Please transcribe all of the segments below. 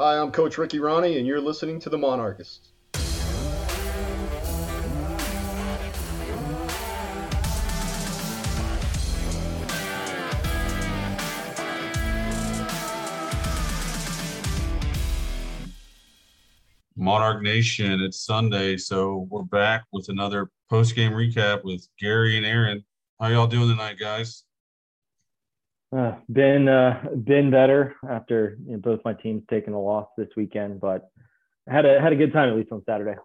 Hi, I'm Coach Ricky Rahne, and you're listening to the Monarchists. Monarch Nation, it's Sunday, so we're back with another post game recap with Gary and Aaron. How y'all doing tonight, guys? Uh, been uh, been better after you know, both my teams taking a loss this weekend, but had a had a good time at least on Saturday.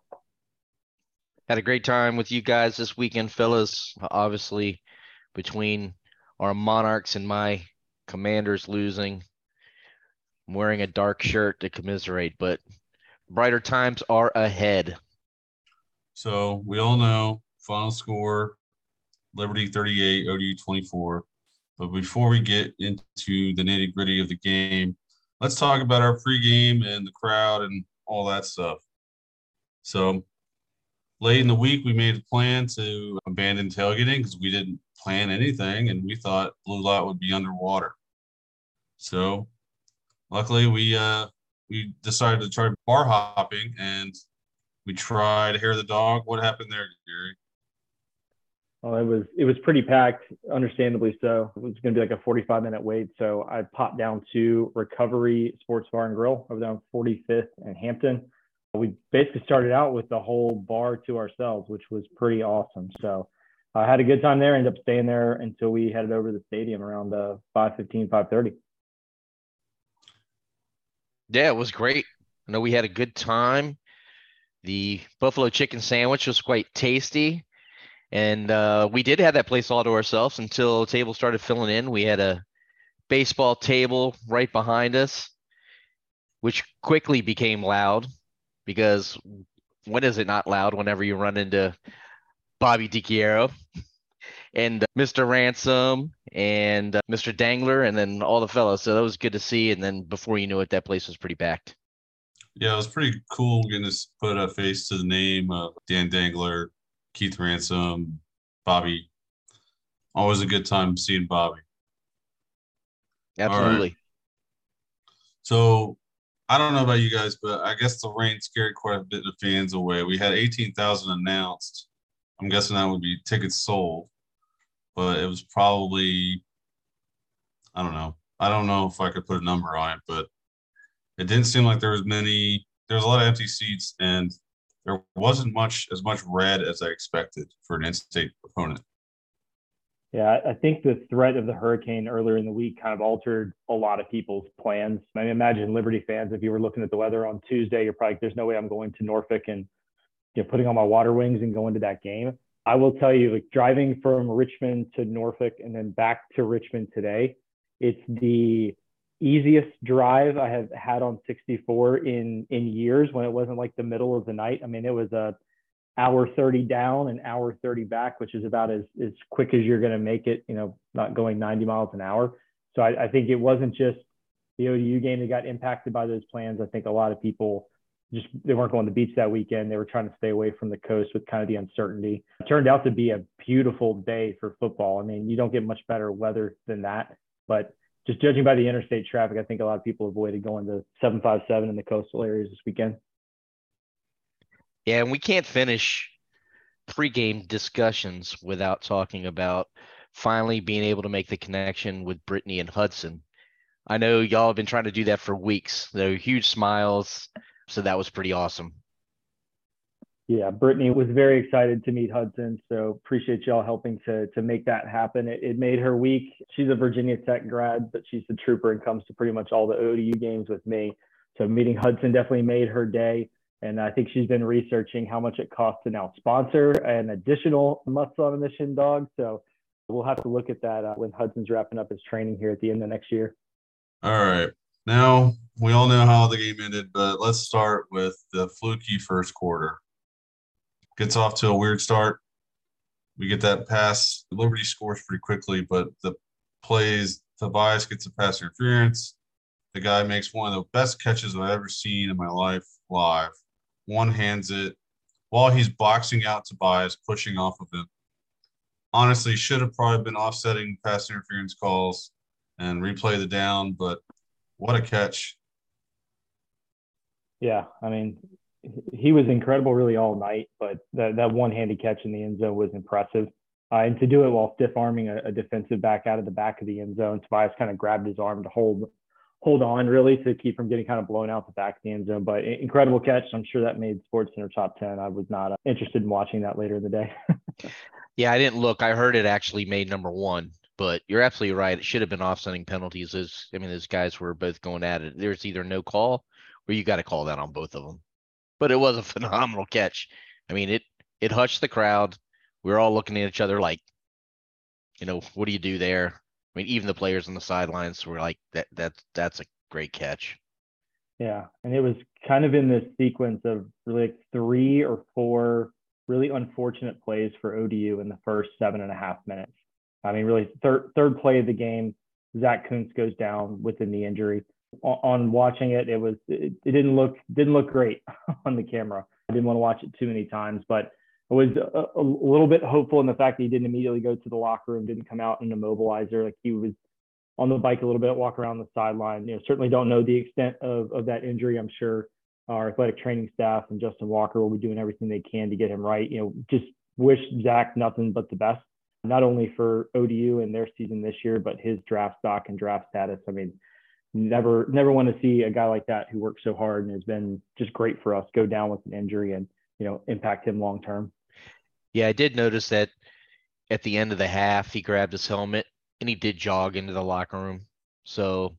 Had a great time with you guys this weekend, fellas. Obviously, between our Monarchs and my Commanders losing, I'm wearing a dark shirt to commiserate, but brighter times are ahead. So we all know final score Liberty 38, ODU 24. But before we get into the nitty gritty of the game, let's talk about our pregame and the crowd and all that stuff. So late in the week, we made a plan to abandon tailgating because we didn't plan anything and we thought Blue Lot would be underwater. So luckily, we uh, we decided to try bar hopping and we tried hair of the dog. What happened there, Gary? Well, it was it was pretty packed, understandably so. It was going to be like a 45 minute wait, so I popped down to Recovery Sports Bar and Grill over there on 45th and Hampton. We basically started out with the whole bar to ourselves, which was pretty awesome. So I had a good time there. Ended up staying there until we headed over to the stadium around uh, 5:15, 5:30. Yeah, it was great. I know we had a good time. The buffalo chicken sandwich was quite tasty. And uh, we did have that place all to ourselves until tables started filling in. We had a baseball table right behind us, which quickly became loud because when is it not loud whenever you run into Bobby DiChiero and uh, Mr. Ransom and uh, Mr. Dangler and then all the fellows. So that was good to see. And then before you knew it, that place was pretty packed. Yeah, it was pretty cool getting to put a face to the name of Dan Dangler, Keith Ransom, Bobby. Always a good time seeing Bobby. Absolutely. Right. So I don't know about you guys, but I guess the rain scared quite a bit of fans away. We had 18,000 announced. I'm guessing that would be tickets sold, but it was probably, I don't know. I don't know if I could put a number on it, but it didn't seem like there was many, there was a lot of empty seats and there wasn't much as much red as I expected for an in-state opponent. Yeah, I think the threat of the hurricane earlier in the week kind of altered a lot of people's plans. I mean, imagine Liberty fans, if you were looking at the weather on Tuesday, you're probably, there's no way I'm going to Norfolk and you know, putting on my water wings and going to that game. I will tell you, like driving from Richmond to Norfolk and then back to Richmond today, it's the easiest drive I have had on 64 in in years when it wasn't like the middle of the night. I mean, it was a hour 30 down and hour 30 back, which is about as, as quick as you're going to make it, you know, not going 90 miles an hour. So I, I think it wasn't just the ODU game that got impacted by those plans. I think a lot of people just they weren't going to the beach that weekend. They were trying to stay away from the coast with kind of the uncertainty. It turned out to be a beautiful day for football. I mean, you don't get much better weather than that. But just judging by the interstate traffic, I think a lot of people avoided going to 757 in the coastal areas this weekend. Yeah, and we can't finish pregame discussions without talking about finally being able to make the connection with Brittany and Hudson. I know y'all have been trying to do that for weeks. They're huge smiles. So that was pretty awesome. Yeah, Brittany was very excited to meet Hudson. So appreciate y'all helping to to make that happen. It, it made her week. She's a Virginia Tech grad, but she's a trooper and comes to pretty much all the ODU games with me. So meeting Hudson definitely made her day. And I think she's been researching how much it costs to now sponsor an additional Mutts on a Mission dog. So we'll have to look at that uh, when Hudson's wrapping up his training here at the end of next year. All right. Now we all know how the game ended, but let's start with the fluky first quarter gets off to a weird start. We get that pass. Liberty scores pretty quickly, but the plays, Tobias gets a pass interference. The guy makes one of the best catches I've ever seen in my life live. One hands it while he's boxing out Tobias, pushing off of him. Honestly, should have probably been offsetting pass interference calls and replay the down, but what a catch. Yeah, I mean, he was incredible really all night, but that, that one-handed catch in the end zone was impressive. Uh, and to do it while stiff arming a, a, defensive back out of the back of the end zone, Tobias kind of grabbed his arm to hold hold on really to keep from getting kind of blown out the back of the end zone. But incredible catch. I'm sure that made Sports Center top 10. I was not uh, interested in watching that later in the day. yeah, I didn't look. I heard it actually made number one, but you're absolutely right. It should have been offsetting penalties. As I mean, those guys were both going at it. There's either no call or you got to call that on both of them. But it was a phenomenal catch. I mean, it it hushed the crowd. We were all looking at each other like, you know, what do you do there? I mean, even the players on the sidelines were like, that that's that's a great catch. Yeah, and it was kind of in this sequence of really like three or four really unfortunate plays for ODU in the first seven and a half minutes. I mean, really third third play of the game, Zach Kuntz goes down with a knee injury. On, watching it, it was it, it didn't look didn't look great on the camera. I didn't want to watch it too many times, but I was uh, a, a, little bit hopeful in the fact that he didn't immediately go to the locker room, didn't come out in a mobilizer. Like he was on the bike a little bit, walk around the sideline. You know, certainly don't know the extent of, of that injury. I'm sure our athletic training staff and Justin Walker will be doing everything they can to get him right. You know, just wish Zach nothing but the best, not only for ODU and their season this year, but his draft stock and draft status. I mean, never never want to see a guy like that who works so hard and has been just great for us go down with an injury and you know impact him long term. Yeah, I did notice that at the end of the half, he grabbed his helmet and he did jog into the locker room. So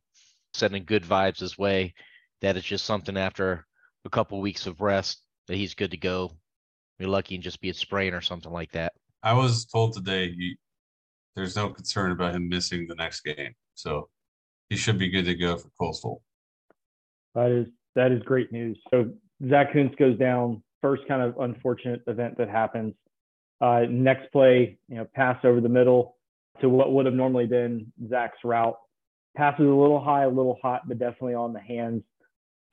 sending good vibes his way. That is just something after a couple weeks of rest that he's good to go. You're lucky and just be a sprain or something like that. I was told today he, there's no concern about him missing the next game. So he should be good to go for Coastal. That is that is great news. So Zach Kuntz goes down. First kind of unfortunate event that happens. Uh, next play, you know, pass over the middle to what would have normally been Zach's route. Passes a little high, a little hot, but definitely on the hands.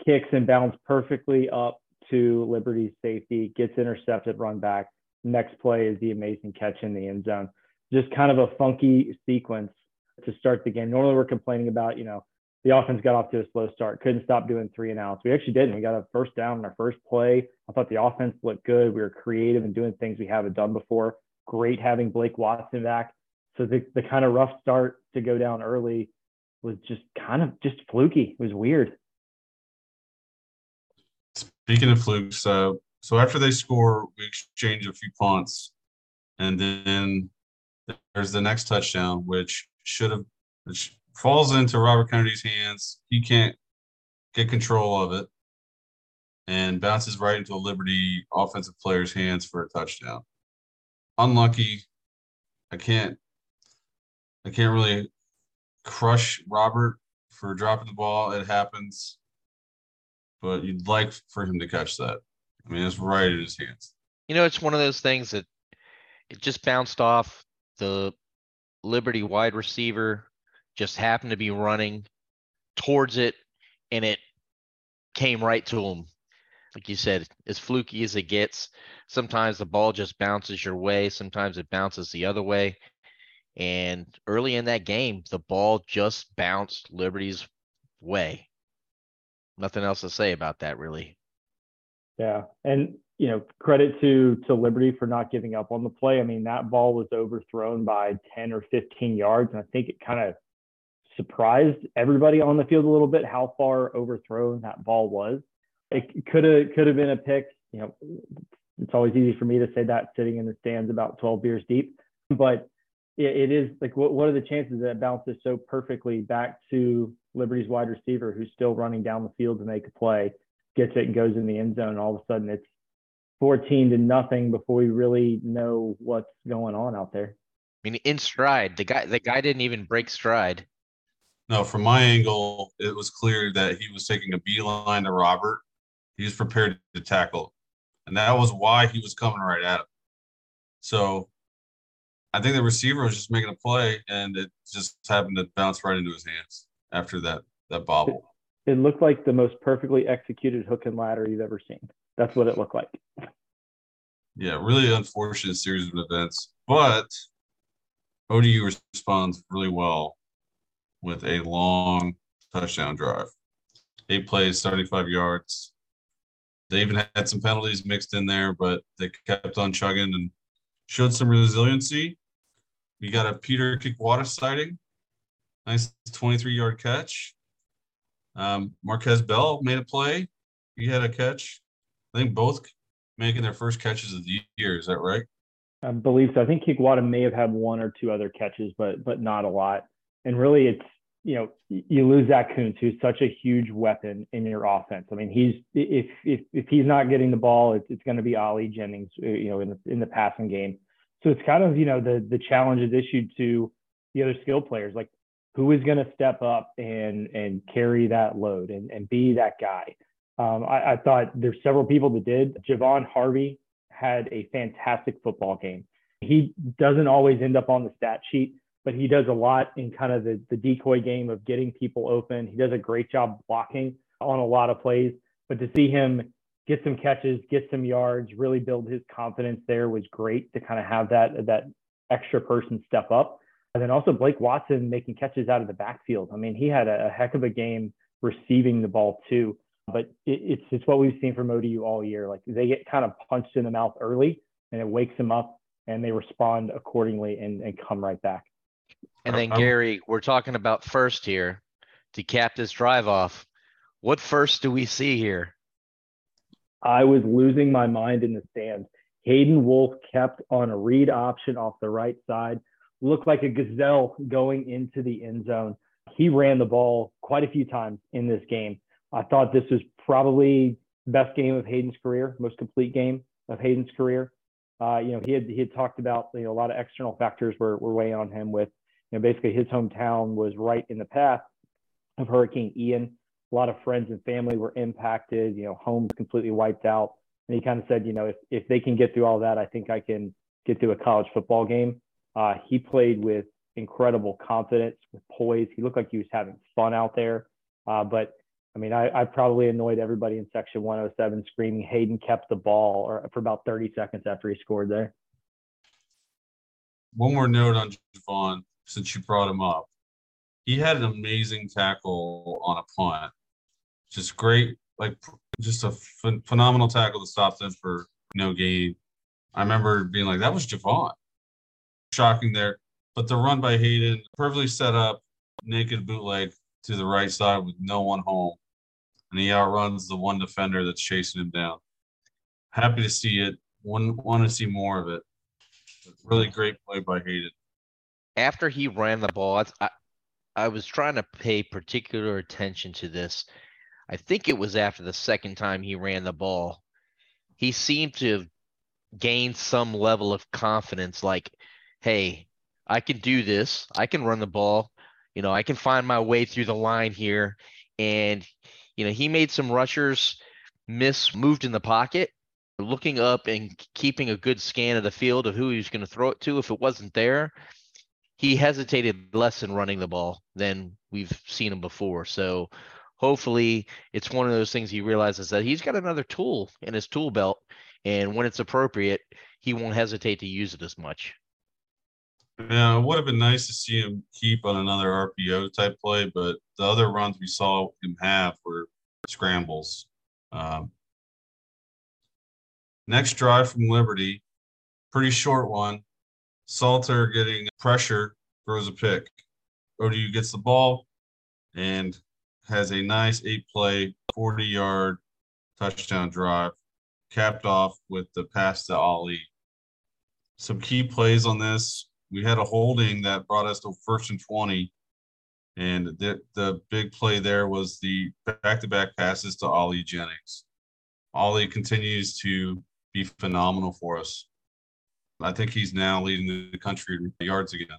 Kicks and bounds perfectly up to Liberty's safety, gets intercepted, run back. Next play is the amazing catch in the end zone. Just kind of a funky sequence to start the game. Normally we're complaining about, you know, the offense got off to a slow start, couldn't stop doing three and outs. We actually didn't. We got a first down in our first play. I thought the offense looked good. We were creative and doing things we haven't done before. Great having Blake Watson back. So the, the kind of rough start to go down early was just kind of just fluky. It was weird. Speaking of flukes, uh, so after they score, we exchange a few punts, and then there's the next touchdown, which should have, falls into Robert Kennedy's hands. He can't get control of it and bounces right into a Liberty offensive player's hands for a touchdown. Unlucky. I can't I can't really crush Robert for dropping the ball. It happens. But you'd like for him to catch that. I mean, it's right in his hands. You know, it's one of those things that it just bounced off the Liberty wide receiver just happened to be running towards it and it came right to him. Like you said, as fluky as it gets. Sometimes the ball just bounces your way, sometimes it bounces the other way. And early in that game, the ball just bounced Liberty's way. Nothing else to say about that, really. Yeah. And, you know, credit to to Liberty for not giving up on the play. I mean, that ball was overthrown by 10 or 15 yards. And I think it kind of surprised everybody on the field a little bit how far overthrown that ball was. It could have could have been a pick. You know, it's always easy for me to say that sitting in the stands about 12 beers deep, but it, it is like what what are the chances that it bounces so perfectly back to Liberty's wide receiver who's still running down the field to make a play, gets it and goes in the end zone. And all of a sudden, it's 14 to nothing before we really know what's going on out there. I mean, in stride, the guy the guy didn't even break stride. No, from my angle, it was clear that he was taking a beeline to Robert. He was prepared to tackle, and that was why he was coming right at him. So, I think the receiver was just making a play, and it just happened to bounce right into his hands after that that bobble. It looked like the most perfectly executed hook and ladder you've ever seen. That's what it looked like. Yeah, really unfortunate series of events, but ODU responds really well with a long touchdown drive. Eight plays, 35 yards. They even had some penalties mixed in there, but they kept on chugging and showed some resiliency. We got a Peter Kikwata sighting. Nice 23 yard catch. Um, Marquez Bell made a play. He had a catch. I think both making their first catches of the year. Is that right? I believe so. I think Kikwata may have had one or two other catches, but but not a lot. And really, it's you know you lose Zach Kuntz, who's such a huge weapon in your offense. I mean, he's if if if he's not getting the ball, it's, it's going to be Ali Jennings, uh, you know, in the in the passing game. So it's kind of you know the the challenge is issued to the other skill players, like who is going to step up and and carry that load and and be that guy. Um, I, I thought there's several people that did. Javon Harvey had a fantastic football game. He doesn't always end up on the stat sheet, but he does a lot in kind of the, the decoy game of getting people open. He does a great job blocking on a lot of plays. But to see him get some catches, get some yards, really build his confidence there was great to kind of have that that extra person step up. And then also Blake Watson making catches out of the backfield. I mean, he had a, a heck of a game receiving the ball too. But it, it's it's what we've seen from ODU all year. Like they get kind of punched in the mouth early, and it wakes them up, and they respond accordingly and, and come right back. And then um, um, Gary, we're talking about first here to cap this drive off. What first do we see here? I was losing my mind in the stands. Hayden Wolff kept on a read option off the right side, looked like a gazelle going into the end zone. He ran the ball quite a few times in this game. I thought this was probably the best game of Hayden's career, most complete game of Hayden's career. Uh, you know, he had he had talked about you know a lot of external factors were were weighing on him with you know basically his hometown was right in the path of Hurricane Ian. A lot of friends and family were impacted. You know, homes completely wiped out. And he kind of said, you know, if if they can get through all that, I think I can get through a college football game. Uh, he played with incredible confidence, with poise. He looked like he was having fun out there. Uh, but I mean, I, I probably annoyed everybody in section 107 screaming Hayden kept the ball or for about 30 seconds after he scored there. One more note on Javon, since you brought him up. He had an amazing tackle on a punt. Just great, like just a ph- phenomenal tackle to stop them for no gain. I remember being like, that was Javon. Shocking there. But the run by Hayden, perfectly set up, naked bootleg to the right side with no one home. And he outruns the one defender that's chasing him down. Happy to see it. One want to see more of it. Really great play by Hayden. After he ran the ball, I, I- was trying to pay particular attention to this. I think it was after the second time he ran the ball. He seemed to have gained some level of confidence, like, hey, I can do this. I can run the ball. You know, I can find my way through the line here. And, you know, he made some rushers miss, moved in the pocket, looking up and keeping a good scan of the field of who he was going to throw it to. If it wasn't there, he hesitated less in running the ball than we've seen him before. So hopefully it's one of those things he realizes that he's got another tool in his tool belt. And when it's appropriate, he won't hesitate to use it as much. Yeah, it would have been nice to see him keep on another RPO type play, but the other runs we saw him have were scrambles. Um, next drive from Liberty, pretty short one. Salter getting pressure, throws a pick. ODU gets the ball and has a nice eight play, 40 yard touchdown drive, capped off with the pass to Ali. Some key plays on this we had a holding that brought us to first and 20. And the, the big play there was the back to back passes to Ali Jennings. Ali continues to be phenomenal for us. I think he's now leading the country in yards again.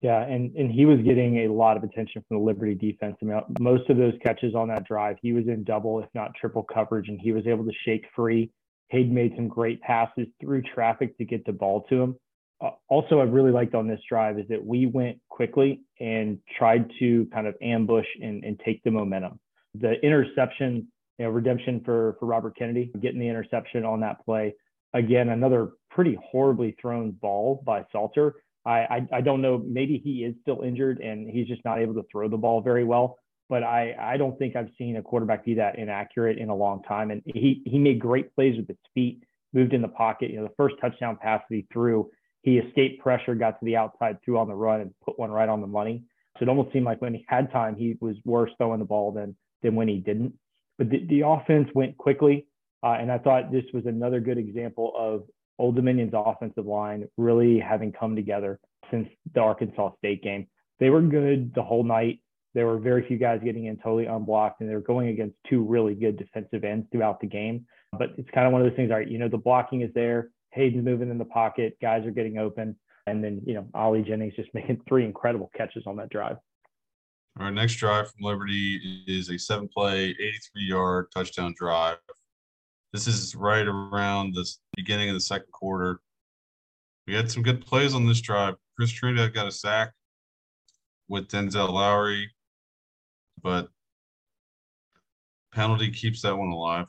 Yeah, and and he was getting a lot of attention from the Liberty defense. I mean, most of those catches on that drive, he was in double, if not triple coverage, and he was able to shake free. Hayden made some great passes through traffic to get the ball to him. Uh, also, I really liked on this drive is that we went quickly and tried to kind of ambush and, and take the momentum. The interception, you know, redemption for for Robert Kennedy, getting the interception on that play. Again, another pretty horribly thrown ball by Salter. I, I, I don't know. Maybe he is still injured and he's just not able to throw the ball very well. but I, I don't think I've seen a quarterback be that inaccurate in a long time. And he, he made great plays with his feet, moved in the pocket. You know, the first touchdown pass that he threw, he escaped pressure, got to the outside, threw on the run, and put one right on the money. So it almost seemed like when he had time, he was worse throwing the ball than than when he didn't. But the, the offense went quickly, uh, and I thought this was another good example of Old Dominion's offensive line really having come together since the Arkansas State game. They were good the whole night. There were very few guys getting in totally unblocked, and they were going against two really good defensive ends throughout the game. But it's kind of one of those things, all right, you know, the blocking is there. Hayden's moving in the pocket, guys are getting open. And then, you know, Ali Jennings just making three incredible catches on that drive. All right, next drive from Liberty is a seven play, 83 yard touchdown drive. This is right around the beginning of the second quarter. We had some good plays on this drive. Chris Trinidad got a sack with Denzel Lowry, but penalty keeps that one alive.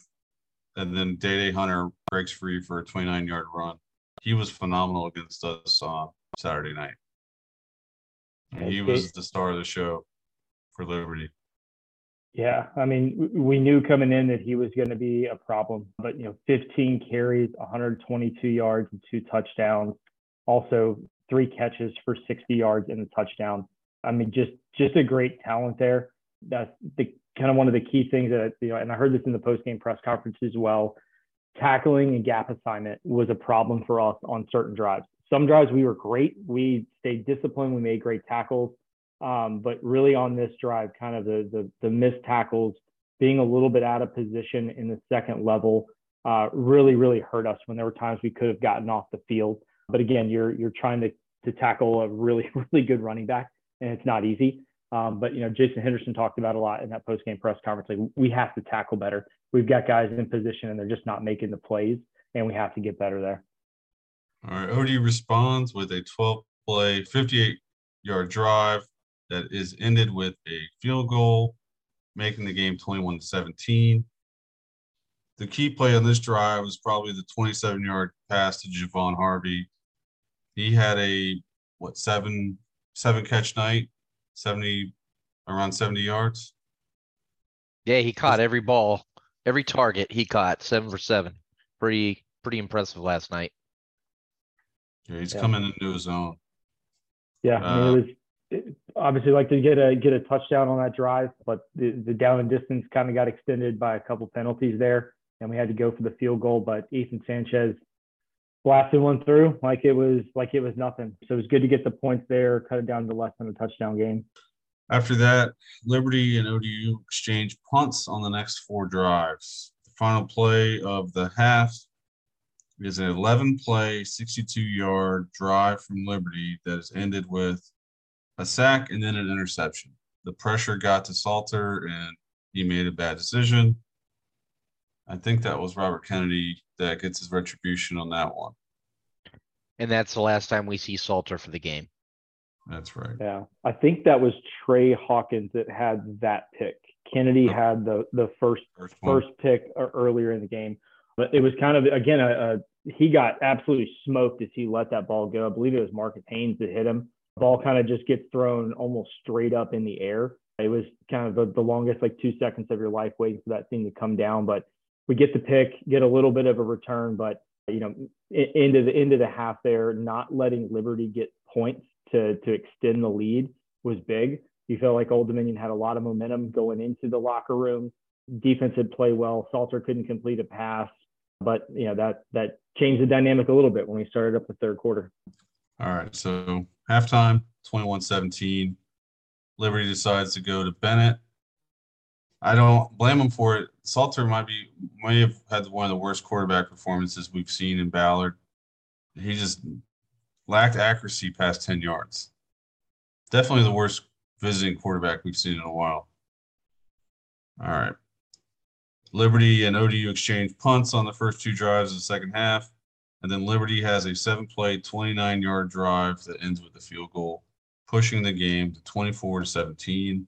And then Dae Dae Hunter breaks free for a 29 yard run. He was phenomenal against us on Saturday night. he was the star of the show for Liberty. Yeah, I mean, we knew coming in that he was going to be a problem, but you know, 15 carries, 122 yards, and two touchdowns. Also, three catches for 60 yards and a touchdown. I mean, just just a great talent there. That's the kind of one of the key things that you know, and I heard this in the post game press conference as well. Tackling and gap assignment was a problem for us on certain drives. Some drives we were great. We stayed disciplined. We made great tackles. Um, but really on this drive, kind of the, the, the missed tackles, being a little bit out of position in the second level, uh, really, really hurt us when there were times we could have gotten off the field. But again, you're you're trying to to tackle a really, really good running back, and it's not easy. Um, but you know, Jason Henderson talked about a lot in that post game press conference. Like we have to tackle better. We've got guys in position, and they're just not making the plays, and we have to get better there. All right, ODU responds with a 12 play, 58 yard drive that is ended with a field goal, making the game 21 to 17. The key play on this drive was probably the 27 yard pass to Javon Harvey. He had a what seven seven catch night, 70 around 70 yards. Yeah, he caught every ball, every target he caught, seven for seven. Pretty pretty impressive last night. Yeah, he's yeah. coming into his own. Yeah, I mean, it uh, was obviously like to get a get a touchdown on that drive, but the, the down and distance kind of got extended by a couple penalties there, and we had to go for the field goal. But Ethan Sanchez blasted one through like it was like it was nothing. So it was good to get the points there, cut it down to less than a touchdown game. After that, Liberty and ODU exchange punts on the next four drives. The final play of the half is an 11 play, 62 yard drive from Liberty that is ended with a sack and then an interception. The pressure got to Salter and he made a bad decision. I think that was Robert Kennedy that gets his retribution on that one. And that's the last time we see Salter for the game. That's right. Yeah. I think that was Trey Hawkins that had that pick. Kennedy oh. had the the first first, first pick earlier in the game. But it was kind of again a, a he got absolutely smoked as he let that ball go. I believe it was Marcus Haynes that hit him ball kind of just gets thrown almost straight up in the air. It was kind of the, the longest like two seconds of your life waiting for that thing to come down. But we get the pick, get a little bit of a return, but you know, into the into the half there, not letting Liberty get points to to extend the lead was big. You felt like Old Dominion had a lot of momentum going into the locker room. Defense had played well. Salter couldn't complete a pass, but you know that that changed the dynamic a little bit when we started up the third quarter. All right, so halftime, 21-17. Liberty decides to go to Bennett. I don't blame him for it. Salter might be may have had one of the worst quarterback performances we've seen in Ballard. He just lacked accuracy past 10 yards. Definitely the worst visiting quarterback we've seen in a while. All right. Liberty and ODU exchange punts on the first two drives of the second half. And then Liberty has a seven play, 29 yard drive that ends with a field goal, pushing the game to 24 to 17.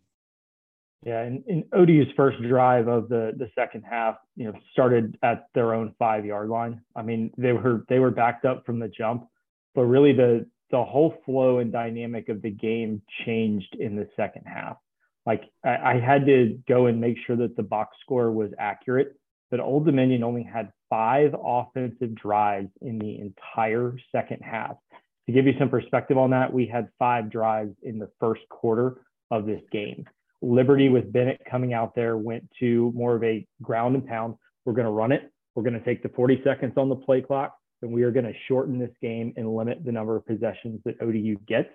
Yeah, and, and ODU's first drive of the the second half, you know, started at their own five yard line. I mean, they were they were backed up from the jump, but really the the whole flow and dynamic of the game changed in the second half. Like I, I had to go and make sure that the box score was accurate. But Old Dominion only had five offensive drives in the entire second half. To give you some perspective on that, we had five drives in the first quarter of this game. Liberty with Bennett coming out there went to more of a ground and pound. We're going to run it. We're going to take the 40 seconds on the play clock, and we are going to shorten this game and limit the number of possessions that ODU gets.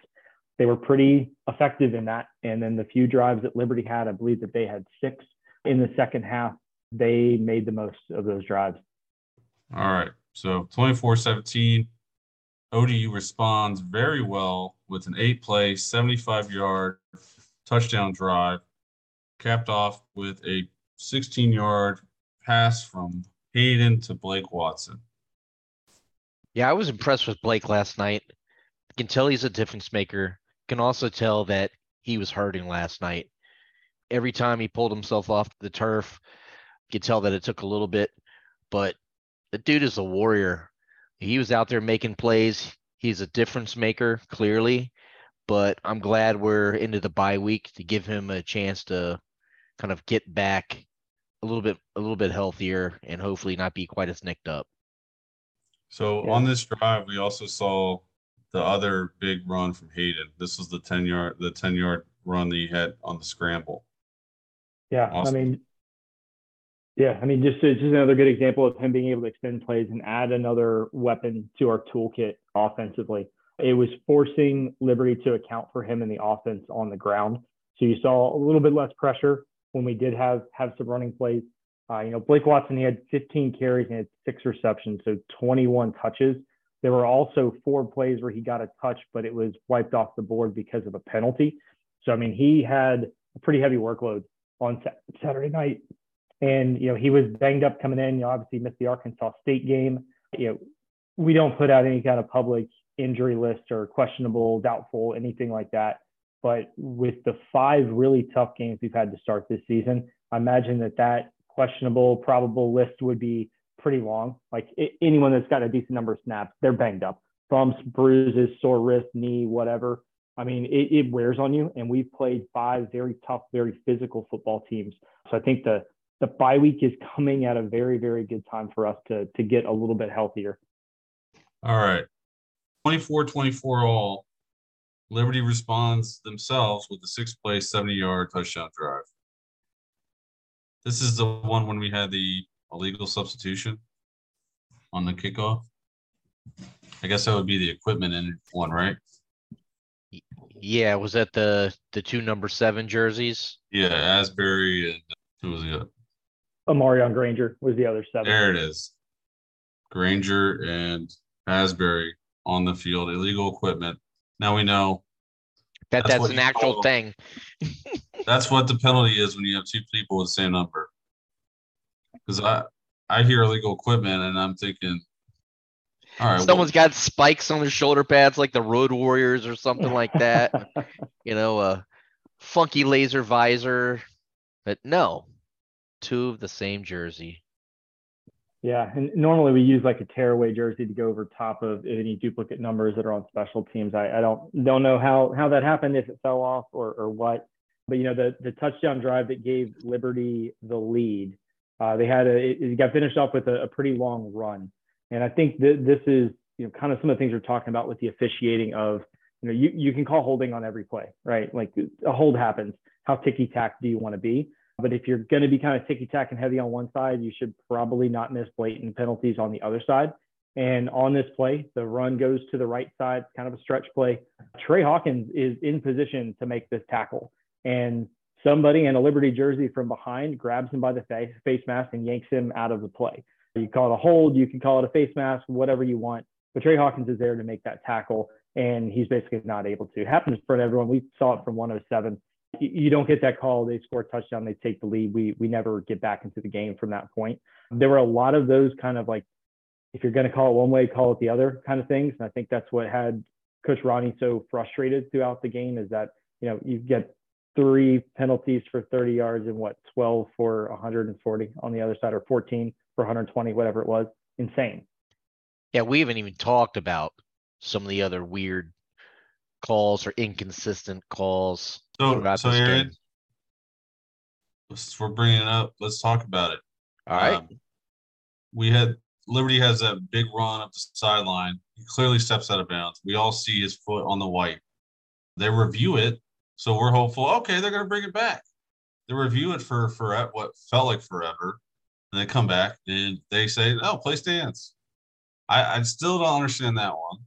They were pretty effective in that. And then the few drives that Liberty had, I believe that they had six in the second half. They made the most of those drives. All right. So 24 17. ODU responds very well with an eight play, 75 yard touchdown drive, capped off with a 16 yard pass from Hayden to Blake Watson. Yeah, I was impressed with Blake last night. can tell he's a difference maker. Can also tell that he was hurting last night. Every time he pulled himself off the turf, you could tell that it took a little bit, but the dude is a warrior. He was out there making plays. He's a difference maker, clearly. But I'm glad we're into the bye week to give him a chance to kind of get back a little bit a little bit healthier and hopefully not be quite as nicked up. So yeah. on this drive, we also saw the other big run from Hayden. This was the 10 yard the 10 yard run that he had on the scramble. Yeah, awesome. I mean yeah, I mean, just just another good example of him being able to extend plays and add another weapon to our toolkit offensively. It was forcing Liberty to account for him in the offense on the ground. So you saw a little bit less pressure when we did have have some running plays. Uh, you know, Blake Watson he had 15 carries and had six receptions, so 21 touches. There were also four plays where he got a touch, but it was wiped off the board because of a penalty. So I mean, he had a pretty heavy workload on Saturday night and you know he was banged up coming in. You obviously missed the Arkansas State game. You know, we don't put out any kind of public injury list or questionable, doubtful, anything like that. But with the five really tough games we've had to start this season, I imagine that that questionable, probable list would be pretty long. Like anyone that's got a decent number of snaps, they're banged up, bumps, bruises, sore wrist, knee, whatever. I mean, it, it wears on you. And we've played five very tough, very physical football teams. So I think the the bye week is coming at a very, very good time for us to to get a little bit healthier. All right. 24-24 all. Liberty responds themselves with a six play, 70 yard touchdown drive. This is the one when we had the illegal substitution on the kickoff. I guess that would be the equipment in one, right? Yeah, was that the the two number seven jerseys? Yeah, Asbury and who was the Amarion Granger was the other seven. There it is. Granger and Asbury on the field, illegal equipment. Now we know that that's, that's an actual call, thing. that's what the penalty is when you have two people with the same number. Because I I hear illegal equipment and I'm thinking, all right, someone's well, got spikes on their shoulder pads like the Road Warriors or something like that. you know, a funky laser visor. But no, two of the same jersey. Yeah, and normally we use like a tearaway jersey to go over top of any duplicate numbers that are on special teams. I, I don't don't know how how that happened if it fell off or or what, but you know the the touchdown drive that gave Liberty the lead, uh, they had a it, it, got finished off with a, a pretty long run, and I think that this is you know kind of some of the things we're talking about with the officiating of you know you you can call holding on every play, right? Like a hold happens. How ticky tack do you want to be? But if you're going to be kind of ticky tack and heavy on one side, you should probably not miss blatant penalties on the other side. And on this play, the run goes to the right side, kind of a stretch play. Trey Hawkins is in position to make this tackle. And somebody in a Liberty jersey from behind grabs him by the face, face mask and yanks him out of the play. You call it a hold, you can call it a face mask, whatever you want. But Trey Hawkins is there to make that tackle, and he's basically not able to. It happens for everyone. We saw it from 107 you don't get that call. They score a touchdown, they take the lead. We we never get back into the game from that point. There were a lot of those kind of like, if you're going to call it one way, call it the other kind of things. And I think that's what had Coach Rahne so frustrated throughout the game is that you know you get three penalties for 30 yards and what 12 for 140 on the other side or 14 for 120, whatever it was. Insane. Yeah, we haven't even talked about some of the other weird calls or inconsistent calls so, so Aaron, since we're bringing it up, let's talk about it. Alright, Um, we had Liberty has that big run up the sideline. He clearly steps out of bounds. We all see his foot on the white. They review it, so we're hopeful. Okay, they're going to bring it back. They review it for for what felt like forever, and they come back and they say, "Oh, play stands." I, I still don't understand that one.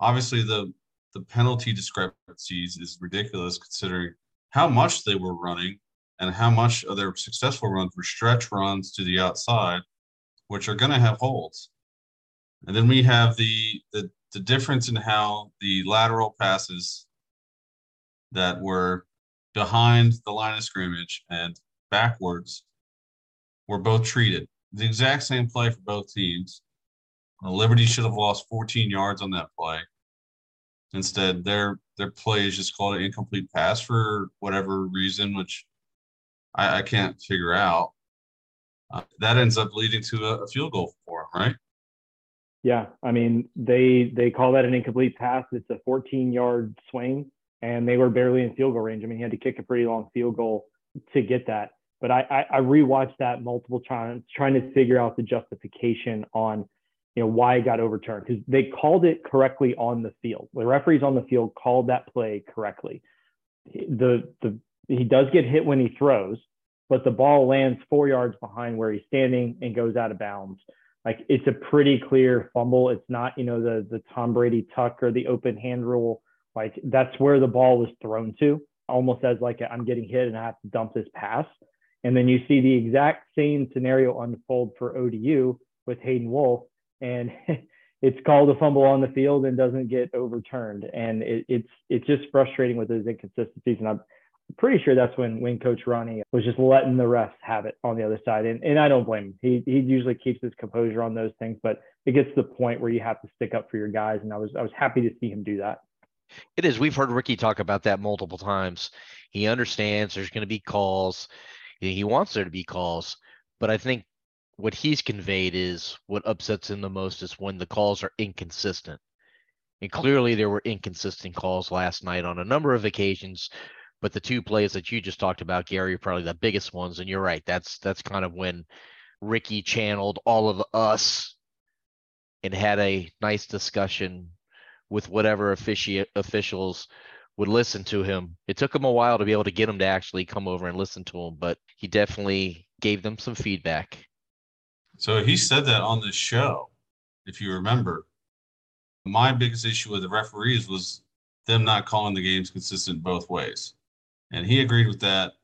Obviously, the the penalty discrepancies is ridiculous considering how much they were running and how much of their successful runs were stretch runs to the outside, which are going to have holds. And then we have the, the the difference in how the lateral passes that were behind the line of scrimmage and backwards were both treated. The exact same play for both teams. Uh, Liberty should have lost 14 yards on that play. Instead, their their play is just called an incomplete pass for whatever reason, which I, I can't figure out. Uh, that ends up leading to a, a field goal for them, right? Yeah, I mean they they call that an incomplete pass. It's a 14 yard swing, and they were barely in field goal range. I mean, he had to kick a pretty long field goal to get that. But I I, I rewatched that multiple times, trying to figure out the justification on you know why it got overturned because they called it correctly on the field. The referees on the field called that play correctly. The the he does get hit when he throws, but the ball lands four yards behind where he's standing and goes out of bounds like it's a pretty clear fumble. It's not, you know, the the Tom Brady tuck or the open hand rule. Like that's where the ball was thrown to, almost as like i am getting hit and I have to dump this pass. And then you see the exact same scenario unfold for ODU with Hayden Wolff, and it's called a fumble on the field and doesn't get overturned. And it, it's it's just frustrating with those inconsistencies. And I'm pretty sure that's when when Coach Rahne was just letting the refs have it on the other side, and and I don't blame him. He he usually keeps his composure on those things, but it gets to the point where you have to stick up for your guys, and I was I was happy to see him do that. It is. We've heard Ricky talk about that multiple times. He understands there's gonna be calls. He wants there to be calls, but I think what he's conveyed is what upsets him the most is when the calls are inconsistent. And clearly there were inconsistent calls last night on a number of occasions but the two plays that you just talked about, Gary, are probably the biggest ones. And you're right. That's that's kind of when Ricky channeled all of us and had a nice discussion with whatever offici- officials would listen to him. It took him a while to be able to get him to actually come over and listen to him, but he definitely gave them some feedback. So he said that on the show, if you remember. My biggest issue with the referees was them not calling the games consistent both ways and he agreed with that.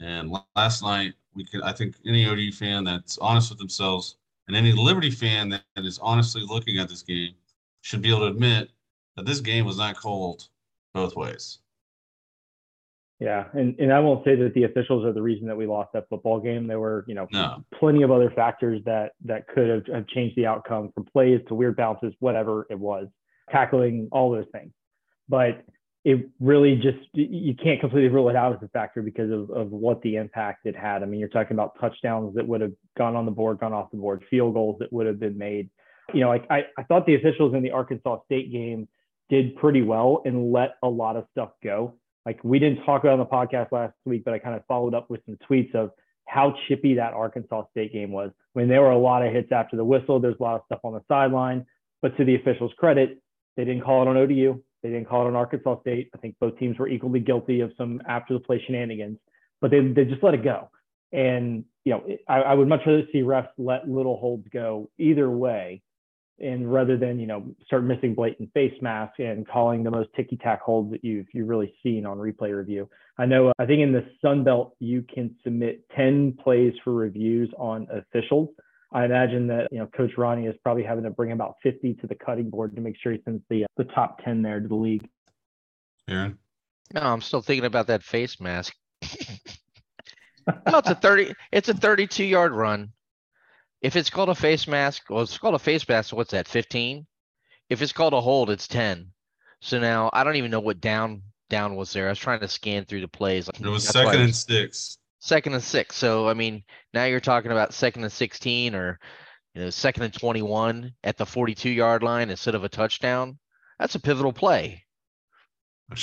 And last night, we could, I think, any ODU fan that's honest with themselves and any Liberty fan that is honestly looking at this game should be able to admit that this game was not cold both ways. Yeah, and, and I won't say that the officials are the reason that we lost that football game. There were, you know, no. plenty of other factors that that could have, have changed the outcome from plays to weird bounces, whatever it was, tackling, all those things. But it really just you can't completely rule it out as a factor because of, of what the impact it had. I mean, you're talking about touchdowns that would have gone on the board, gone off the board, field goals that would have been made. You know, like I, I thought the officials in the Arkansas State game did pretty well and let a lot of stuff go. Like we didn't talk about on the podcast last week, but I kind of followed up with some tweets of how chippy that Arkansas State game was. When there were a lot of hits after the whistle, there's a lot of stuff on the sideline. But to the officials' credit, they didn't call it on ODU. They didn't call it on Arkansas State. I think both teams were equally guilty of some after the play shenanigans, but they, they just let it go. And, you know, I, I would much rather see refs let little holds go either way. And rather than, you know, start missing blatant face masks and calling the most ticky tack holds that you've, you've really seen on replay review. I know, uh, I think in the Sun Belt, you can submit 10 plays for reviews on officials. I imagine that you know Coach Rahne is probably having to bring about 50 to the cutting board to make sure he sends the the top 10 there to the league. Aaron? No, I'm still thinking about that face mask. no, it's a 30, it's a 32 yard run. If it's called a face mask, well, it's called a face mask. What's that? 15? If it's called a hold, it's 10. So now I don't even know what down down was there. I was trying to scan through the plays. It was second and six second and six. So I mean, now you're talking about second and 16 or you know, second and 21 at the 42 yard line instead of a touchdown. That's a pivotal play.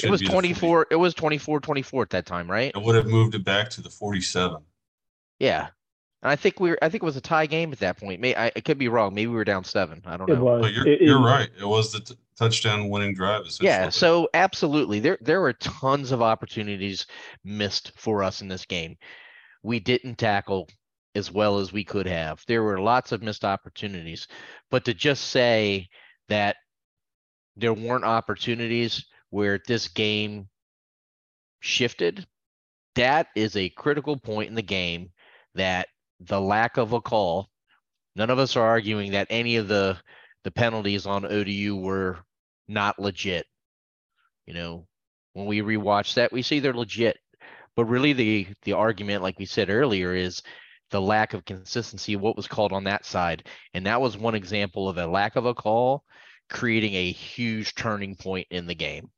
It was be the 40 24, it was 24, 24 at that time, right? It would have moved it back to the forty-seven. Yeah. And I think we were, I think it was a tie game at that point. May, I, I could be wrong. Maybe we were down seven. I don't It know. was. But you're, It- you're it- right. It was the t- touchdown winning drive. Yeah, so absolutely. There there were tons of opportunities missed for us in this game. We didn't tackle as well as we could have. There were lots of missed opportunities. But to just say that there weren't opportunities where this game shifted, that is a critical point in the game that the lack of a call, none of us are arguing that any of the the penalties on ODU were not legit. You know, when we rewatch that, we see they're legit. But really the the argument, like we said earlier, is the lack of consistency of what was called on that side. And that was one example of a lack of a call creating a huge turning point in the game.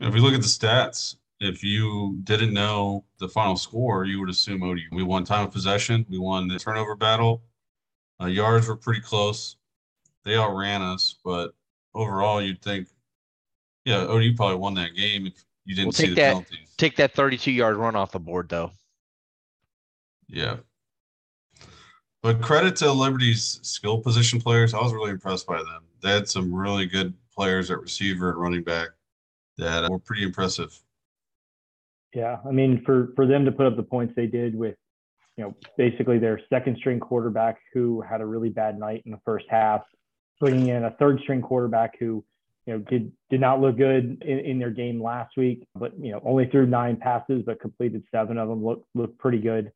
If we look at the stats, if you didn't know the final score, you would assume ODU. We won time of possession. We won the turnover battle. Uh, yards were pretty close. They outran us, but overall, you'd think, yeah, ODU probably won that game if you didn't Well, see the that- penalties. Take that 32 yard run off the board though. Yeah. But credit to Liberty's skill position players. I was really impressed by them. They had some really good players at receiver and running back that uh, were pretty impressive. Yeah, I mean, for for them to put up the points they did with, you know, basically their second string quarterback who had a really bad night in the first half, bringing in a third string quarterback who, you know, did did not look good in, in their game last week, but you know, only threw nine passes but completed seven of them. Look looked pretty good.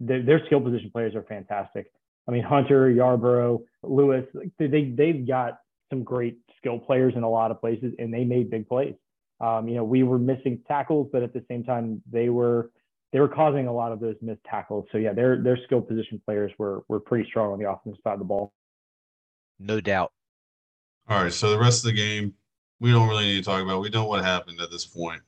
Their, their skill position players are fantastic. I mean, Hunter, Yarborough, Lewis, they- they've got some great skill players in a lot of places, and they made big plays. Um, you know, we were missing tackles, but at the same time, they were they were causing a lot of those missed tackles. So yeah, their their skill position players were were pretty strong on the offensive side of the ball. No doubt. All right, so the rest of the game, we don't really need to talk about. We know what happened at this point.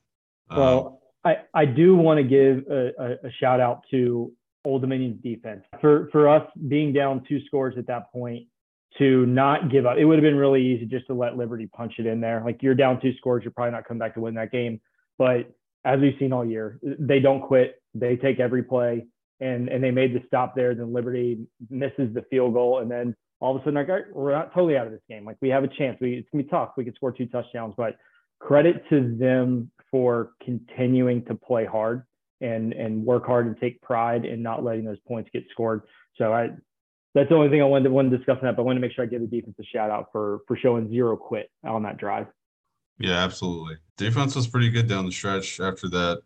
Um, Well, I I do want to give a, a, a shout out to Old Dominion's defense for for us being down two scores at that point to not give up. It would have been really easy just to let Liberty punch it in there. Like you're down two scores, you're probably not coming back to win that game. But as we've seen all year, they don't quit. They take every play, and and they made the stop there. Then Liberty misses the field goal, and then all of a sudden, like, we're not totally out of this game. Like we have a chance. We it's gonna be tough. We could score two touchdowns, but credit to them for continuing to play hard and and work hard and take pride in not letting those points get scored. So I that's the only thing I wanted to, wanted to discuss on that, but I wanted to make sure I give the defense a shout out for for showing zero quit on that drive. yeah, absolutely. Defense was pretty good down the stretch after that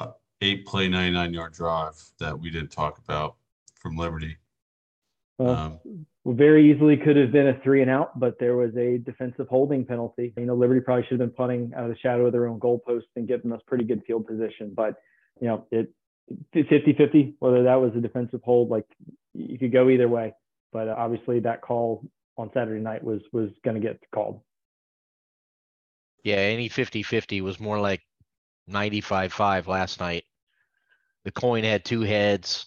uh, eight play, 99 yard drive that we did talk about from Liberty. Well, Um, very easily could have been a three and out, but there was a defensive holding penalty. You know, Liberty probably should have been punting out of the shadow of their own goalpost and giving us pretty good field position. But, you know, it 50 50, whether that was a defensive hold, like you could go either way. But uh, obviously, that call on Saturday night was was going to get called. Yeah, any 50-50 was more like 95-5 last night. The coin had two heads.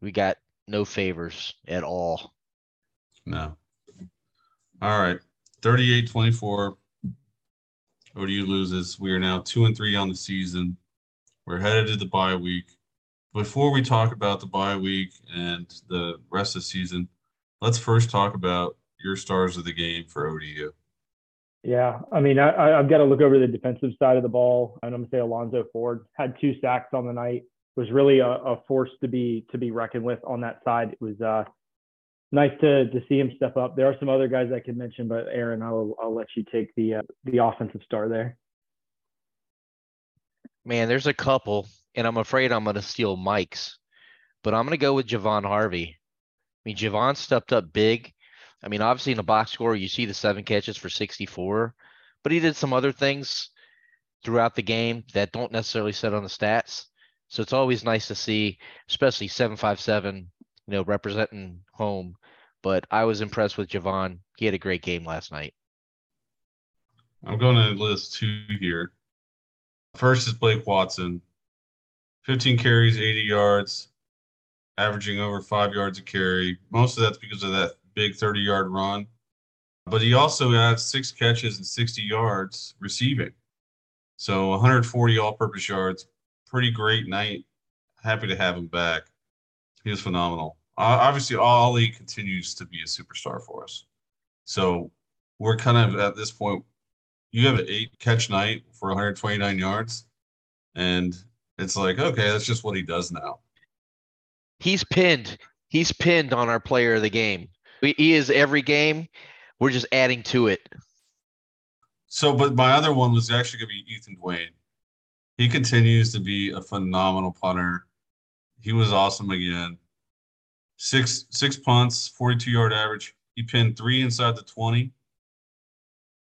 We got no favors at all. no. All right. 38 24. ODU loses. We are now two and three on the season. We're headed to the bye week. Before we talk about the bye week and the rest of the season, let's first talk about your stars of the game for ODU. Yeah, I mean, I, I- I've got to look over the defensive side of the ball, and I'm gonna say Alonzo Ford had two sacks on the night. Was really a, a force to be to be reckoned with on that side. It was uh, nice to to see him step up. There are some other guys I could mention, but Aaron, I'll I'll let you take the uh, the offensive star there. Man, there's a couple, and I'm afraid I'm gonna steal Mike's, but I'm gonna go with Javon Harvey. I mean, Javon stepped up big. I mean, obviously in the box score, you see the seven catches for 64, but he did some other things throughout the game that don't necessarily set on the stats. So it's always nice to see, especially 757, you know, representing home. But I was impressed with Javon. He had a great game last night. I'm going to list two here. First is Blake Watson, 15 carries, 80 yards, averaging over five yards a carry. Most of that's because of that big 30 yard run. but he also had six catches and 60 yards receiving. So 140 all purpose yards. Pretty great night. Happy to have him back. He was phenomenal. Uh, obviously, Ali continues to be a superstar for us. So we're kind of at this point. You have an eight catch night for 129 yards, and it's like, okay, that's just what he does now. He's pinned. He's pinned on our player of the game. He is every game. We're just adding to it. So, but my other one was actually going to be Ethan Duane. He continues to be a phenomenal punter. He was awesome again. Six six punts, 42 yard average. He pinned three inside the 20.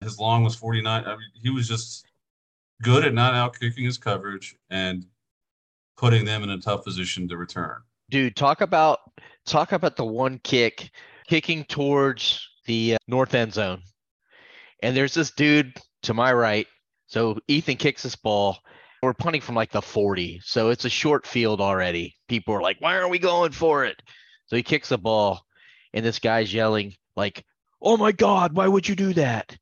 His long was 49. I mean, he was just good at not out kicking his coverage and putting them in a tough position to return. Dude, talk about talk about the one kick kicking towards the uh, north end zone. And there's this dude to my right. So Ethan kicks this ball. We're punting from like the 40. So it's a short field already. People are like, why aren't we going for it? So he kicks the ball, and this guy's yelling, like, oh my God, why would you do that?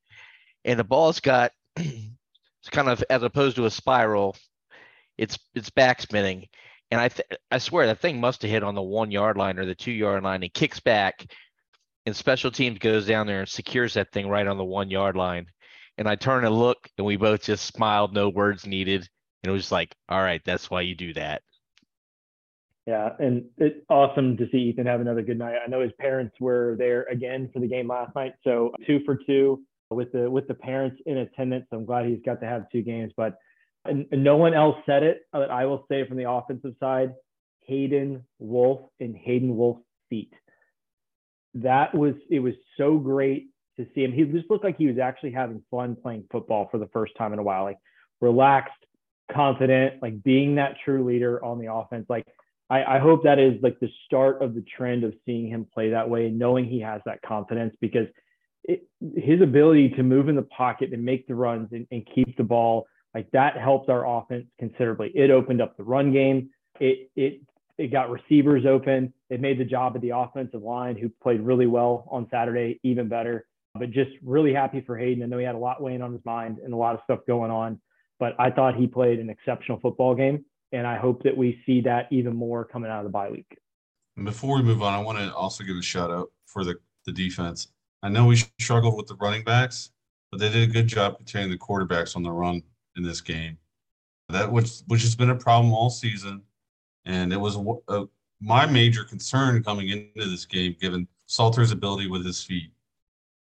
And the ball's got it's kind of as opposed to a spiral, it's it's back spinning. And I th- I swear that thing must have hit on the one yard line or the two yard line and kicks back and special teams goes down there and secures that thing right on the one yard line. And I turn and look, and we both just smiled, no words needed. And it was like, all right, that's why you do that. Yeah, and it's awesome to see Ethan have another good night. I know his parents were there again for the game last night, so two for two with the with the parents in attendance. I'm glad he's got to have two games, but and, no one else said it. But I will say from the offensive side, Hayden Wolff and Hayden Wolff's feet that was it was so great to see him. He just looked like he was actually having fun playing football for the first time in a while, like relaxed, confident, like being that true leader on the offense. Like I, I hope that is like the start of the trend of seeing him play that way, knowing he has that confidence because it, his ability to move in the pocket and make the runs and, and keep the ball like that helped our offense considerably. It opened up the run game. It it it got receivers open. It made the job of the offensive line, who played really well on Saturday, even better. But just really happy for Hayden. I know he had a lot weighing on his mind and a lot of stuff going on, but I thought he played an exceptional football game. And I hope that we see that even more coming out of the bye week. Before we move on, I want to also give a shout out for the, the defense. I know we struggled with the running backs, but they did a good job containing the quarterbacks on the run in this game. That which which has been a problem all season and it was a, uh, my major concern coming into this game, given Salter's ability with his feet.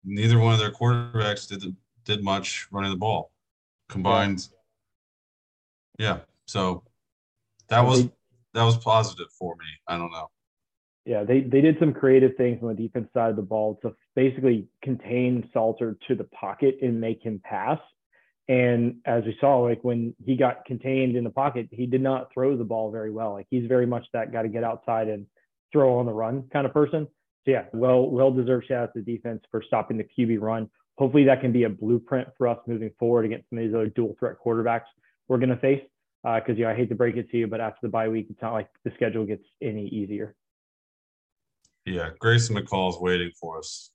Neither one of their quarterbacks did did much running the ball combined. Yeah, yeah. so that was that was positive for me. I don't know. Yeah, they they did some creative things on the defense side of the ball to basically contain Salter to the pocket and make him pass. And as we saw, like when he got contained in the pocket, he did not throw the ball very well. Like he's very much that got to get outside and throw on the run kind of person. So yeah, well, well deserved shout out to the defense for stopping the QB run. Hopefully that can be a blueprint for us moving forward against some of these other dual threat quarterbacks we're going to face. Because uh, yeah, I hate to break it to you, but after the bye week, it's not like the schedule gets any easier. Yeah, Grayson McCall is waiting for us.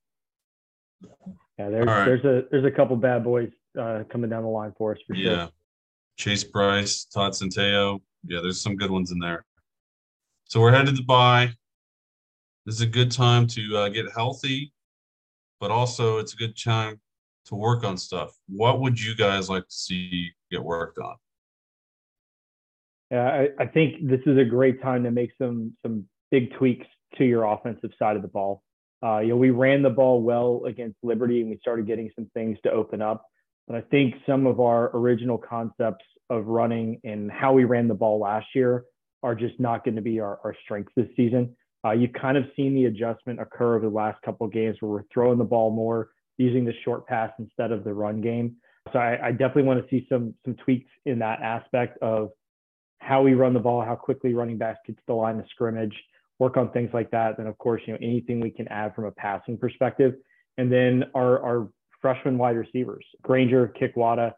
Yeah, there's right. there's a there's a couple bad boys uh, coming down the line for us for yeah. sure. Chase Brice, Todd Centeio. Yeah, there's some good ones in there. So we're headed to buy. This is a good time to uh, get healthy, but also it's a good time to work on stuff. What would you guys like to see get worked on? Yeah, I, I think this is a great time to make some some big tweaks to your offensive side of the ball. Uh, you know, we ran the ball well against Liberty, and we started getting some things to open up. But I think some of our original concepts of running and how we ran the ball last year are just not going to be our, our strengths this season. Uh, you've kind of seen the adjustment occur over the last couple of games where we're throwing the ball more, using the short pass instead of the run game. So I, I definitely want to see some some tweaks in that aspect of how we run the ball, how quickly running backs get to the line of scrimmage, work on things like that. Then of course, you know, anything we can add from a passing perspective. And then our our freshman wide receivers, Granger, Kikwada,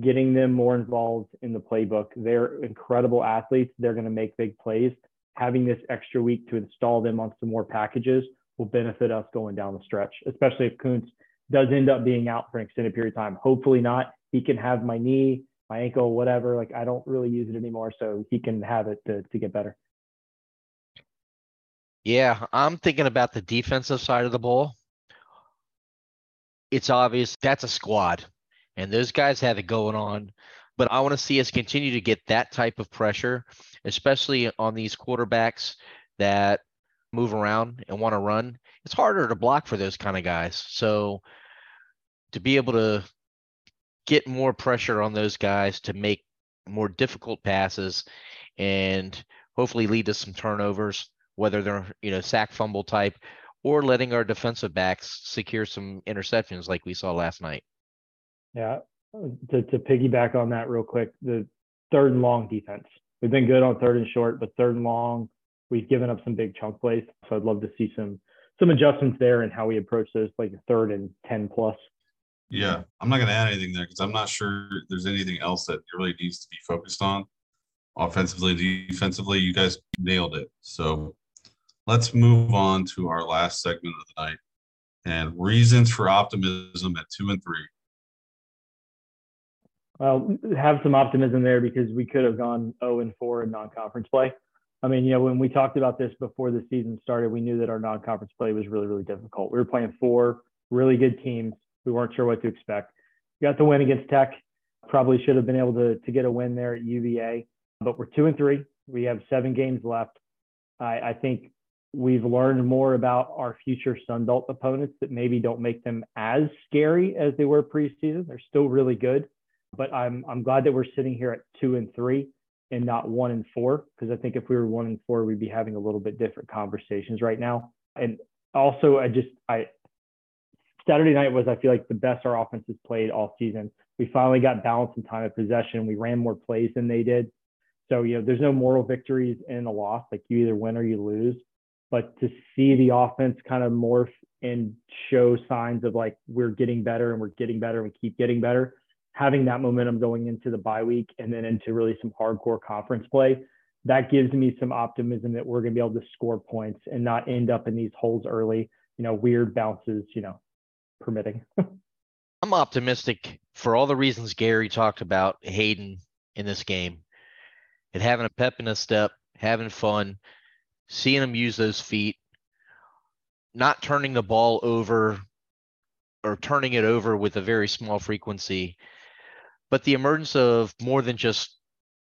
getting them more involved in the playbook. They're incredible athletes. They're going to make big plays. Having this extra week to install them on some more packages will benefit us going down the stretch, especially if Kuntz does end up being out for an extended period of time. Hopefully not. He can have my knee, my ankle, whatever. Like I don't really use it anymore, so he can have it to to get better. Yeah, I'm thinking about the defensive side of the ball. It's obvious that's a squad, and those guys have it going on. But I want to see us continue to get that type of pressure, especially on these quarterbacks that move around and want to run. It's harder to block for those kind of guys. So to be able to get more pressure on those guys to make more difficult passes and hopefully lead to some turnovers, whether they're, you know, sack fumble type or letting our defensive backs secure some interceptions like we saw last night. Yeah. To, to piggyback on that real quick, the third and long defense. We've been good on third and short, but third and long, we've given up some big chunk plays. So I'd love to see some some adjustments there and how we approach those like third and 10 plus. Yeah, I'm not going to add anything there because I'm not sure there's anything else that really needs to be focused on. Offensively, defensively, you guys nailed it. So let's move on to our last segment of the night and reasons for optimism at two and three. Well, have some optimism there because we could have gone 0 and 4 in non-conference play. I mean, you know, when we talked about this before the season started, we knew that our non-conference play was really, really difficult. We were playing four really good teams. We weren't sure what to expect. We got the win against Tech. Probably should have been able to to get a win there at UVA, but we're two and three. We have seven games left. I, I think we've learned more about our future Sun Belt opponents that maybe don't make them as scary as they were preseason. They're still really good, but I'm I'm glad that we're sitting here at two and three and not one and four because I think if we were one and four, we'd be having a little bit different conversations right now. And also, I just I Saturday night was I feel like the best our offense has played all season. We finally got balance and time of possession. We ran more plays than they did. So you know, there's no moral victories in a loss. Like you either win or you lose. But to see the offense kind of morph and show signs of like we're getting better and we're getting better and we keep getting better having that momentum going into the bye week and then into really some hardcore conference play, that gives me some optimism that we're going to be able to score points and not end up in these holes early, you know, weird bounces, you know, permitting. I'm optimistic for all the reasons Gary talked about Hayden in this game and having a pep in a step, having fun, seeing him use those feet, not turning the ball over or turning it over with a very small frequency but the emergence of more than just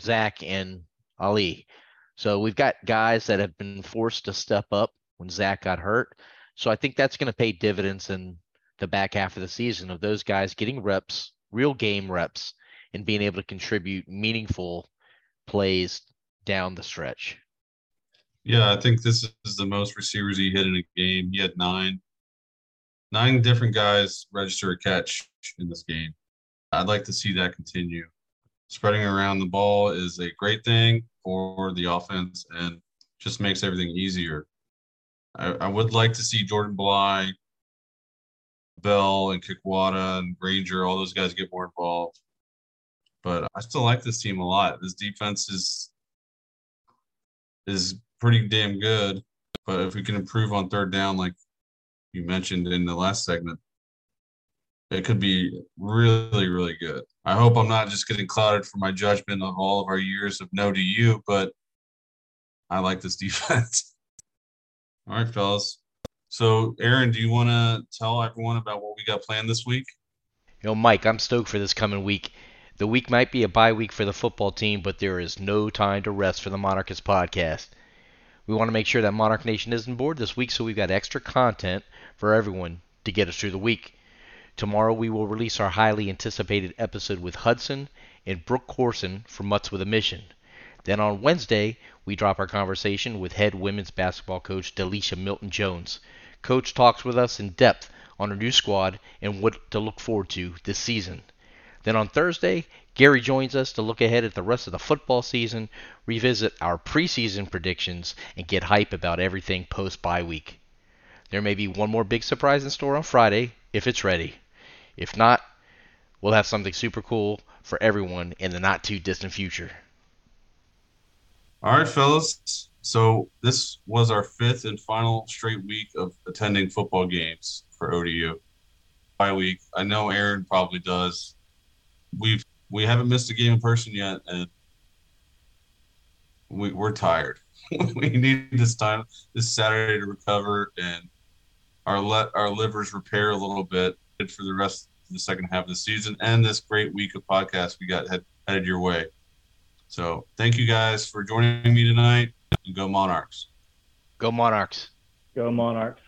Zach and Ali. So we've got guys that have been forced to step up when Zach got hurt. So I think that's going to pay dividends in the back half of the season of those guys getting reps, real game reps, and being able to contribute meaningful plays down the stretch. Yeah, I think this is the most receivers he hit in a game. He had nine, nine different guys register a catch in this game. I'd like to see that continue. Spreading around the ball is a great thing for the offense and just makes everything easier. I, I would like to see Jordan Bly, Bell, and Kikwata and Granger, all those guys get more involved. But I still like this team a lot. This defense is is pretty damn good. But if we can improve on third down, like you mentioned in the last segment, it could be really, really good. I hope I'm not just getting clouded for my judgment of all of our years of no to you, but I like this defense. all right, fellas. So, Aaron, do you want to tell everyone about what we got planned this week? Know, Mike, I'm stoked for this coming week. The week might be a bye week for the football team, but there is no time to rest for the Monarchist podcast. We want to make sure that Monarch Nation isn't bored this week, so we've got extra content for everyone to get us through the week. Tomorrow we will release our highly anticipated episode with Hudson and Brooke Corson from Mutts with a Mission. Then on Wednesday, we drop our conversation with head women's basketball coach Delisha Milton Jones. Coach talks with us in depth on her new squad and what to look forward to this season. Then on Thursday, Gary joins us to look ahead at the rest of the football season, revisit our preseason predictions, and get hype about everything post bye week. There may be one more big surprise in store on Friday if it's ready. If not, we'll have something super cool for everyone in the not too distant future. All right, fellas. So this was our fifth and final straight week of attending football games for ODU. bye week. I know Aaron probably does. We've we haven't missed a game in person yet, and we, we're tired. we need this time this Saturday to recover and our let our livers repair a little bit for the rest of the second half of the season and this great week of podcasts we got head, headed your way. So thank you guys for joining me tonight and go Monarchs. Go Monarchs. Go Monarchs.